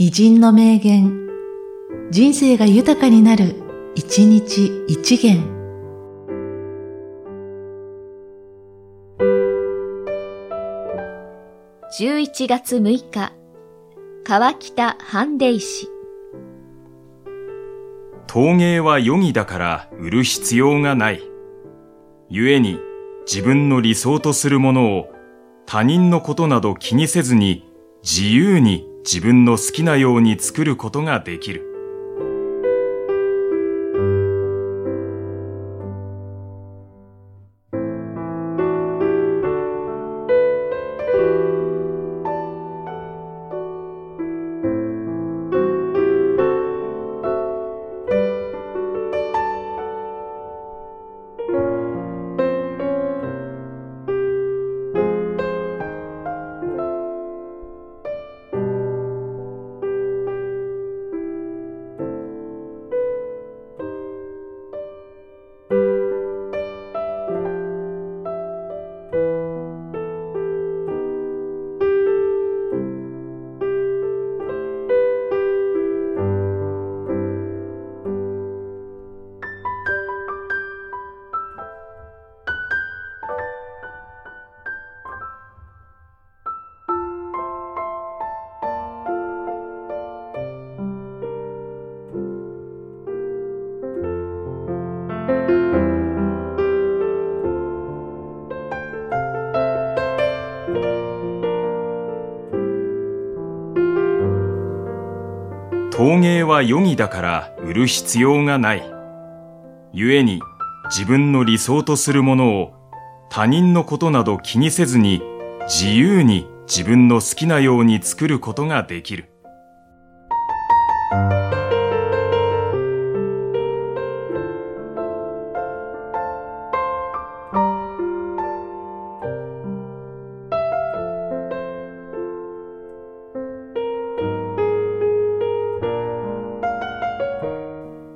偉人の名言、人生が豊かになる、一日一元。11月6日、川北半デイ氏。陶芸は余儀だから売る必要がない。故に自分の理想とするものを他人のことなど気にせずに自由に自分の好きなように作ることができる。陶芸は余儀だから売る必要がない。故に自分の理想とするものを他人のことなど気にせずに自由に自分の好きなように作ることができる。